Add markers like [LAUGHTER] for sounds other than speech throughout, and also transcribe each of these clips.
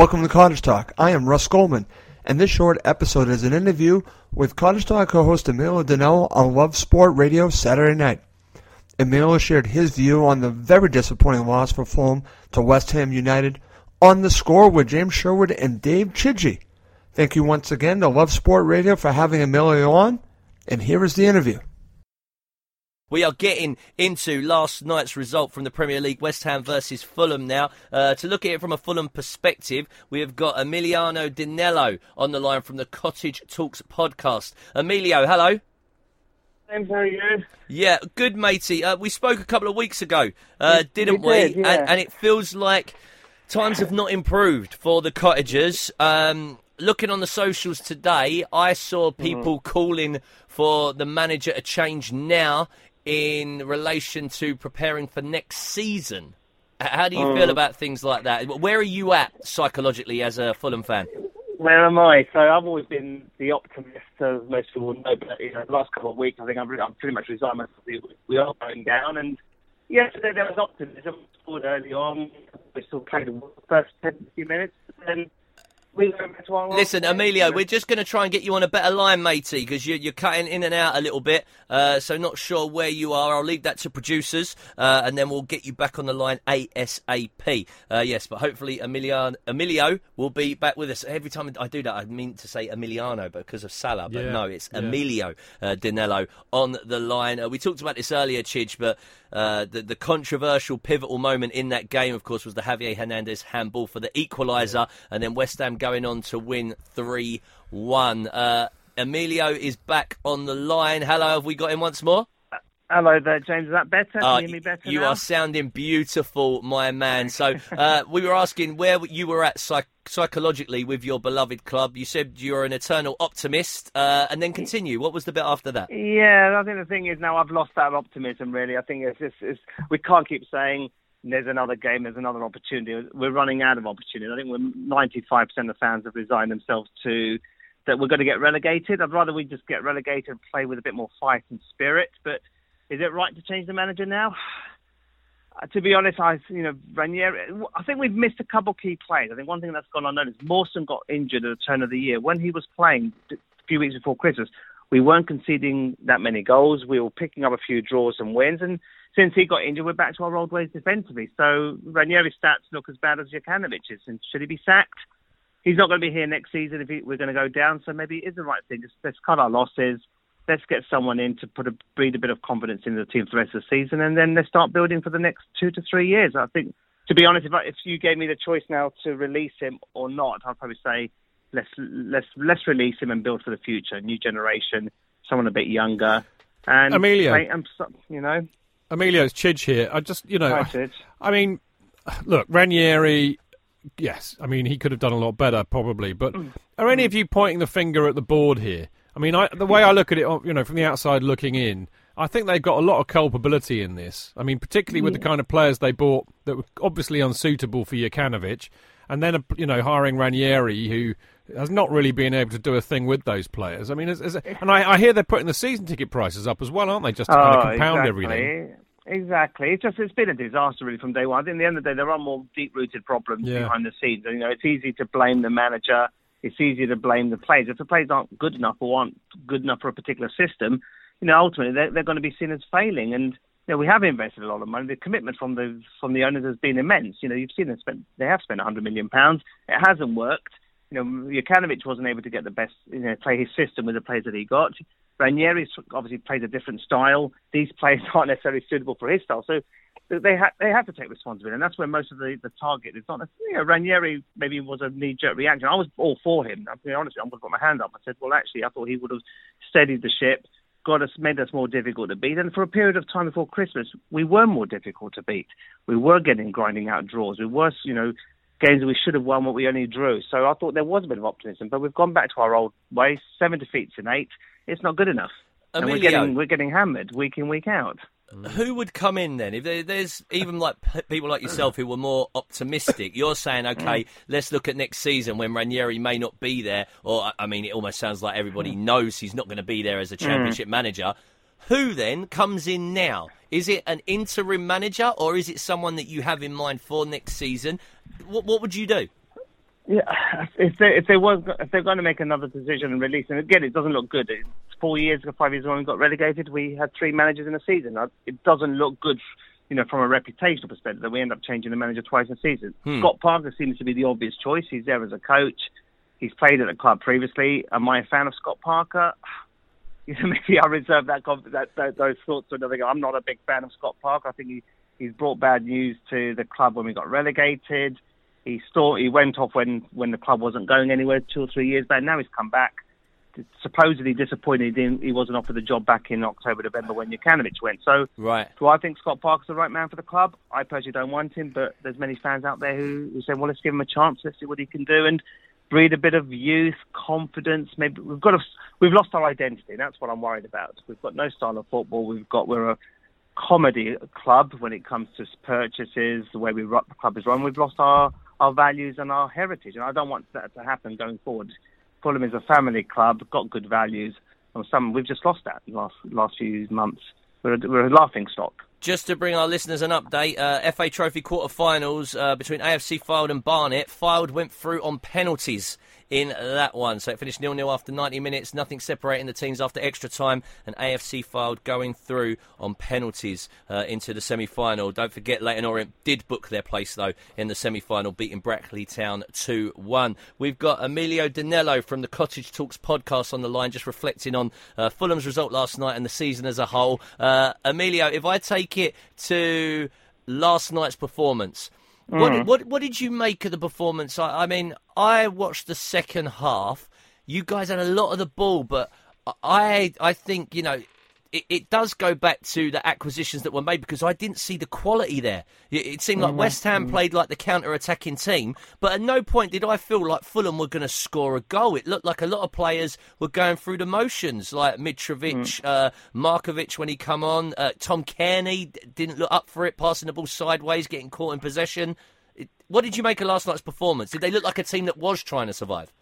Welcome to Cottage Talk. I am Russ Goldman, and this short episode is an interview with Cottage Talk co-host Emilio Danello on Love Sport Radio Saturday night. Emilio shared his view on the very disappointing loss for Fulham to West Ham United on the score with James Sherwood and Dave Chidgey. Thank you once again to Love Sport Radio for having Emilio on, and here is the interview. We are getting into last night's result from the Premier League, West Ham versus Fulham now. Uh, to look at it from a Fulham perspective, we have got Emiliano Dinello on the line from the Cottage Talks podcast. Emilio, hello. James, how are you? Yeah, good, matey. Uh, we spoke a couple of weeks ago, uh, didn't we did, we? yeah. And, and it feels like times have not improved for the Cottagers. Um, looking on the socials today, I saw Mm-hmm. people calling for the manager to change now in relation to preparing for next season. How do you Mm. feel about things like that? Where are you at psychologically as a Fulham fan? Where am I? So I've always been the optimist, as most people know. But you know, the last couple of weeks, I think I'm, I'm pretty much resigned myself. We- are going down, and yesterday there was optimism. We scored early on. We still played the first 10, 15 minutes, and Listen, Emilio, we're just going to try and get you on a better line, matey, because you're, you're cutting in and out a little bit. Uh, so not sure where you are. I'll leave that to producers, uh, and then we'll get you back on the line ASAP. Uh, yes, but hopefully Emilio, Emilio will be back with us. Every time I do that, I mean to say Emiliano but because of Sala, but Yeah, no, it's yeah. Emilio uh, Dinello on the line. Uh, we talked about this earlier, Chidge, but uh, the, the controversial pivotal moment in that game, of course, was the Javier Hernandez handball for the equaliser, and then West Ham going on to win 3 1. Uh, Emilio is back on the line. Hello, have we got him once more? Hello there, James. Is that better? Can Uh, you hear me better you now? are sounding beautiful, my man. So uh, we were asking where you were at psych- psychologically with your beloved club. You said you're an eternal optimist, uh, and then continue. What was the bit after that? Yeah, I think the thing is now I've lost that optimism. Really, I think it's, it's, it's we can't keep saying there's another game, there's another opportunity. We're running out of opportunity. I think we're 95% of fans have resigned themselves to that we're going to get relegated. I'd rather we just get relegated and play with a bit more fight and spirit. But is it right to change the manager now? [SIGHS] To be honest, I you know Ranieri. I think we've missed a couple key plays. I think one thing that's gone unnoticed. Mawson got injured at the turn of the year when he was playing a few weeks before Christmas. We weren't conceding that many goals. We were picking up a few draws and wins. And since he got injured, we're back to our old ways defensively. So Ranieri's stats look as bad as Jokanovic's. And should he be sacked? He's not going to be here next season if he, we're going to go down. So maybe it is the right thing. Let's cut our losses. Let's get someone in to put a, breed a bit of confidence in the team for the rest of the season, and then let's start building for the next two to three years. I think, to be honest, if, I, if you gave me the choice now to release him or not, I'd probably say let's let's let's release him and build for the future, new generation, someone a bit younger. And Amelia, I'm, so- you know, Emilio's Chidge here. I just, you know, Hi, I, I mean, look, Ranieri, yes, I mean he could have done a lot better probably. But mm. are any of you pointing the finger at the board here? I mean, I, the way I look at it, you know, from the outside looking in, I think they've got a lot of culpability in this. I mean, particularly with the mm. kind of players they bought that were obviously unsuitable for Jokanovic, and then you know hiring Ranieri, who has not really been able to do a thing with those players. I mean, and I, I, hear they're putting the season ticket prices up as well, aren't they? Just to kind of oh, compound exactly. everything. Exactly. It's just it's been a disaster really from day one. I think at the end of the day there are more deep rooted problems yeah. behind the scenes. You know, it's easy to blame the manager. It's easy to blame the players. If the players aren't good enough or aren't good enough for a particular system, you know, ultimately they're, they're going to be seen as failing. And you know, we have invested a lot of money. The commitment from the from the owners has been immense. You know, you've seen them spend. They have spent 100 million pounds. It hasn't worked. You know, Jokanovic wasn't able to get the best, you know, play his system with the players that he got. Ranieri obviously plays a different style. These players [LAUGHS] aren't necessarily suitable for his style. So they ha- they have to take responsibility, and that's where most of the, the target is not. You know, Ranieri maybe was a knee jerk reaction. I was all for him. I'm being honest, I'm going to put my hand up. I said, well, actually, I thought he would have steadied the ship, got us, made us more difficult to beat, and for a period of time before Christmas, we were more difficult to beat. We were getting grinding out draws. We were, you know, games that we should have won, what we only drew. So I thought there was a bit of optimism, but we've gone back to our old ways. Seven defeats in eight. It's not good enough. Emilio, and we're getting we're getting hammered week in week out. Mm. Who would come in then? If there's even like people like yourself who were more optimistic, you're saying, okay, mm. let's look at next season when Ranieri may not be there, or I mean, it almost sounds like everybody mm. knows he's not going to be there as a championship manager. Who then comes in now? Is it an interim manager or is it someone that you have in mind for next season? What, what would you do? Yeah, if they if they was if they're going to make another decision and release, and again, it doesn't look good. It's four years ago, five years ago, when we got relegated, we had three managers in a season. It doesn't look good, you know, from a reputational perspective that we end up changing the manager twice a season. Hmm. Scott Parker seems to be the obvious choice. He's there as a coach. He's played at the club previously. Am I a fan of Scott Parker? [SIGHS] You know, [LAUGHS] maybe I reserve that, that, that those thoughts to another. I'm not a big fan of Scott Parker. I think he he's brought bad news to the club when we got relegated. He saw he went off when when the club wasn't going anywhere two or three years back. Now he's come back. Supposedly disappointed in, he wasn't offered the job back in October, November when Jokanovic went. So, right. do I think Scott Parker's the right man for the club? I personally don't want him, but there's many fans out there who, who say, well, let's give him a chance. Let's see what he can do and breed a bit of youth, confidence. Maybe we've got a, we've lost our identity. That's what I'm worried about. We've got no style of football. We've got we're a comedy club when it comes to purchases, the way we run, the club is run. We've lost our our values and our heritage. And I don't want that to happen going forward. Fulham is a family club, got good values, and some we've just lost that in the last last few months. We're a, we're a laughing stock. Just to bring our listeners an update, uh, FA Trophy quarter-finals uh, between AFC Fylde and Barnet. Fylde went through on penalties in that one. So it finished nil-nil after 90 minutes. Nothing separating the teams after extra time. And AFC Fylde going through on penalties uh, into the semi-final. Don't forget, Leyton Orient did book their place, though, in the semi-final, beating Brackley Town 2-1. We've got Emilio Danello from the Cottage Talks podcast on the line, just reflecting on uh, Fulham's result last night and the season as a whole. Uh, Emilio, if I take it to last night's performance, what, mm. what, what did you make of the performance? I, I mean, I watched the second half. You guys had a lot of the ball, but I I think you know it, it, does go back to the acquisitions that were made because I didn't see the quality there. It, it seemed like mm-hmm. West Ham mm-hmm. played like the counter-attacking team, but at no point did I feel like Fulham were going to score a goal. It looked like a lot of players were going through the motions, like Mitrovic, mm. uh, Markovic when he come on. Uh, Tom Cairney didn't look up for it, passing the ball sideways, getting caught in possession. what did you make of last night's performance? Did they look like a team that was trying to survive?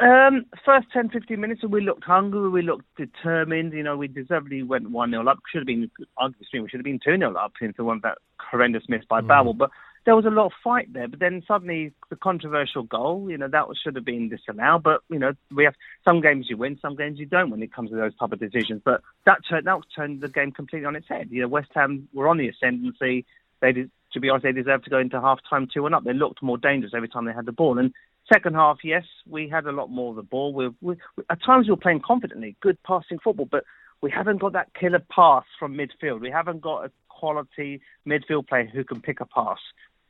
Um, first 10, 15 minutes, we looked hungry, we looked determined. You know, we deservedly went 1 0 up. Should have been, arguably, we should have been 2 0 up into one that horrendous miss by mm. Babel. But there was a lot of fight there. But then suddenly, the controversial goal, you know, that should have been disallowed. But, you know, we have some games you win, some games you don't when it comes to those type of decisions. But that turned, that turned the game completely on its head. You know, West Ham were on the ascendancy. They did, to be honest, they deserved to go into half time 2 1 up. They looked more dangerous every time they had the ball. And Second half, yes, we had a lot more of the ball. We, we, at times we were playing confidently, good passing football, but we haven't got that killer pass from midfield. We haven't got a quality midfield player who can pick a pass.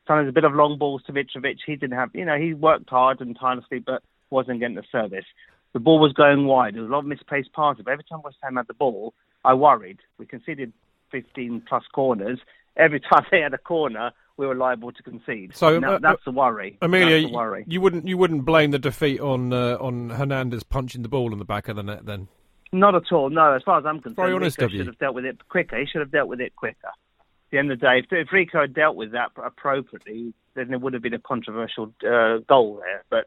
Sometimes a bit of long balls to Mitrovic. He didn't have, you know, he worked hard and tirelessly, but wasn't getting the service. The ball was going wide. There was a lot of misplaced passes. But every time West Ham had the ball, I worried. We conceded 15 plus corners. Every [LAUGHS] time they had a corner, we were liable to concede. So, Now, uh, that's the worry. Amelia, the worry. you wouldn't you wouldn't blame the defeat on uh, on Hernandez punching the ball in the back of the net then? Not at all. No, as far as I'm concerned, Very honest Rico should have dealt with it quicker. He should have dealt with it quicker. At the end of the day, if, if Rico had dealt with that appropriately, then there would have been a controversial uh, goal there. But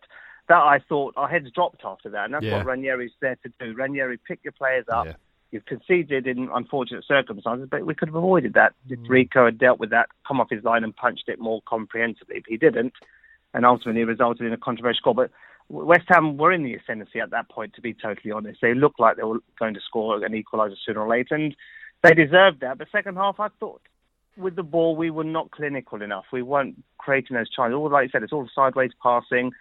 that I thought our heads dropped after that, and that's Yeah. what Ranieri's there to do. Ranieri, pick your players up. Yeah. You've conceded in unfortunate circumstances, but we could have avoided that if Mm. Rico had dealt with that, come off his line and punched it more comprehensively. But he didn't, and ultimately resulted in a controversial goal. But West Ham were in the ascendancy at that point, to be totally honest. They looked like they were going to score an equaliser sooner or later, and they deserved that. But second half, I thought with the ball, we were not clinical enough. We weren't creating those chances. All like you said, it's all sideways passing.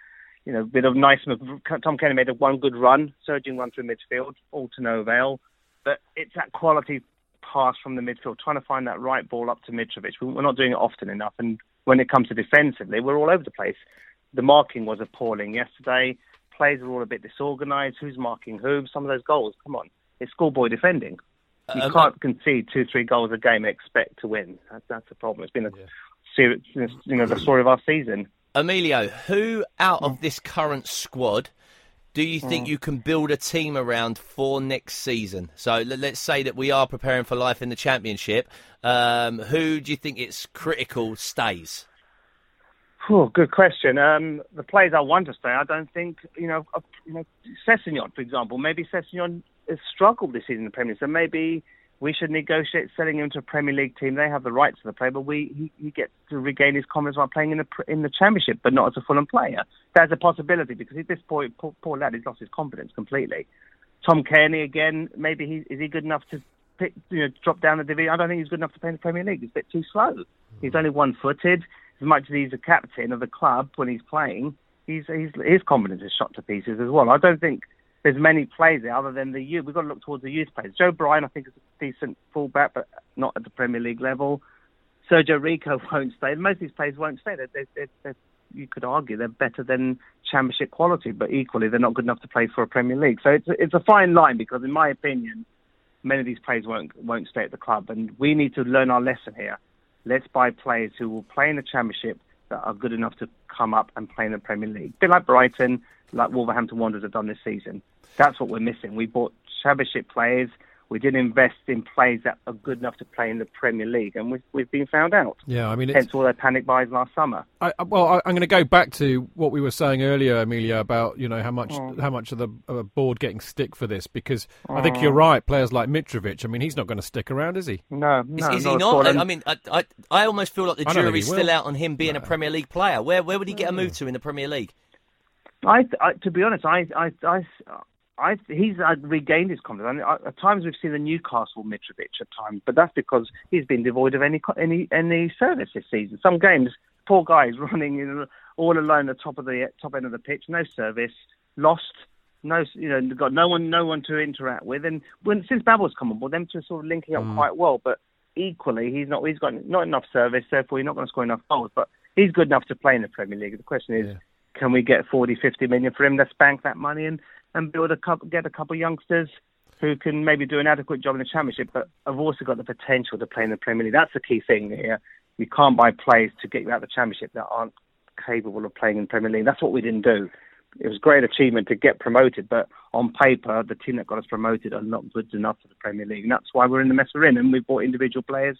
You know, a bit of nice. Tom Cairney made a one good run, surging run through midfield, all to no avail. But it's that quality pass from the midfield, trying to find that right ball up to Mitrovic. We- We're not doing it often enough. And when it comes to defensively, we're all over the place. The marking was appalling yesterday. Players are all a bit disorganised. Who's marking who? Some of those goals, come on, it's schoolboy defending. You Um, can't concede two, three goals a game and expect to win. That's, that's the problem. It's been a serious, you know, the story of our season. Emilio, who out of this current squad do you think you can build a team around for next season? So let's say that we are preparing for life in the championship. Um, who do you think it's critical stays? Whew, good question. Um, the players I want to stay, I don't think, you know, uh, you know, Sessegnon, for example, maybe Sessegnon has struggled this season in the Premier League, so maybe we should negotiate selling him to a Premier League team. They have the rights to the player, but we he, he gets to regain his confidence while playing in the in the Championship, but not as a Fulham player. That's a possibility because at this point, poor, poor lad, he's lost his confidence completely. Tom Cairney again, maybe he is he good enough to pick, you know drop down the division? I don't think he's good enough to play in the Premier League. He's a bit too slow. Hmm. He's only one-footed. As much as he's a captain of the club when he's playing, he's, he's his confidence is shot to pieces as well. I don't think there's many players there other than the youth. We've got to look towards the youth players. Joe Bryan, I think, is a decent fullback, but not at the Premier League level. Sergio Rico [LAUGHS] won't stay. Most of these players won't stay. They're, they're, they're, you could argue they're better than Championship quality, but equally they're not good enough to play for a Premier League. So it's a, it's a fine line because, in my opinion, many of these players won't won't stay at the club, and we need to learn our lesson here. Let's buy players who will play in the Championship that are good enough to come up and play in the Premier League. A bit like Brighton, like Wolverhampton Wanderers have done this season. That's what we're missing. We bought Championship players. We didn't invest in players that are good enough to play in the Premier League, and we've, we've been found out. Yeah, I mean, it's, Hence all their panic buys last summer. I, I- well, I, I'm going to go back to what we were saying earlier, Amelia, about you know how much how much of the uh, board getting stick for this because I think you're right. Players like Mitrovic, I mean, he's not going to stick around, is he? No, Is, no, is he not? I, I mean, I, I, I almost feel like the I don't think jury's still out on him being a Premier League player. Where where would he get a move to in the Premier League? I, I, to be honest, I, I, I, I he's uh, regained his confidence. I mean, at times we've seen the Newcastle Mitrovic at times, but that's because he's been devoid of any any any service this season. Some games, poor guy is [LAUGHS] running know, all alone at the top of the top end of the pitch, no service, lost. No, you know, got no one, no one to interact with, and when since Babel's come on board, them two are sort of linking up quite well. But equally, he's not, he's got not enough service, therefore he's not going to score enough goals. But he's good enough to play in the Premier League. The question is, Yeah. can we get 40, 50 million for him? Let's bank that money and, and build a couple, get a couple of youngsters who can maybe do an adequate job in the Championship, but have also got the potential to play in the Premier League. That's the key thing here. You can't buy players to get you out of the Championship that aren't capable of playing in the Premier League. That's what we didn't do. It was a great achievement to get promoted, but on paper, the team that got us promoted are not good enough for the Premier League. And that's why we're in the mess we're in, and we've bought individual players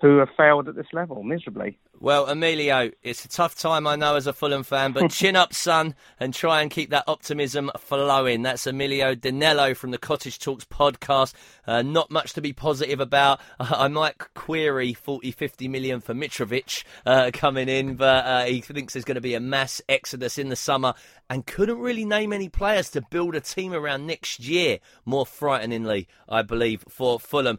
who have failed at this level miserably. Well, Emilio, it's a tough time, I know, as a Fulham fan, but [LAUGHS] chin up, son, and try and keep that optimism flowing. That's Emilio Danello from the Cottage Talks podcast. Uh, not much to be positive about. [LAUGHS] I might query 40, 50 million for Mitrovic uh, coming in, but uh, he thinks there's going to be a mass exodus in the summer and couldn't really name any players to build a team around next year, more frighteningly, I believe, for Fulham.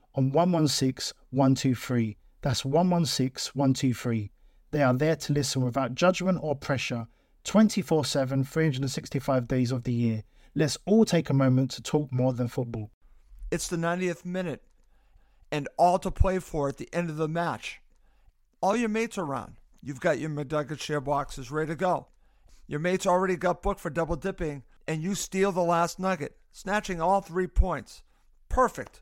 on 116 123. That's 116 123. They are there to listen without judgment or pressure 24 7, 365 days of the year. Let's all take a moment to talk more than football. It's the 90th minute, and all to play for at the end of the match. All your mates are around. You've got your McNugget share boxes ready to go. Your mates already got booked for double dipping, and you steal the last nugget, snatching all three points. Perfect.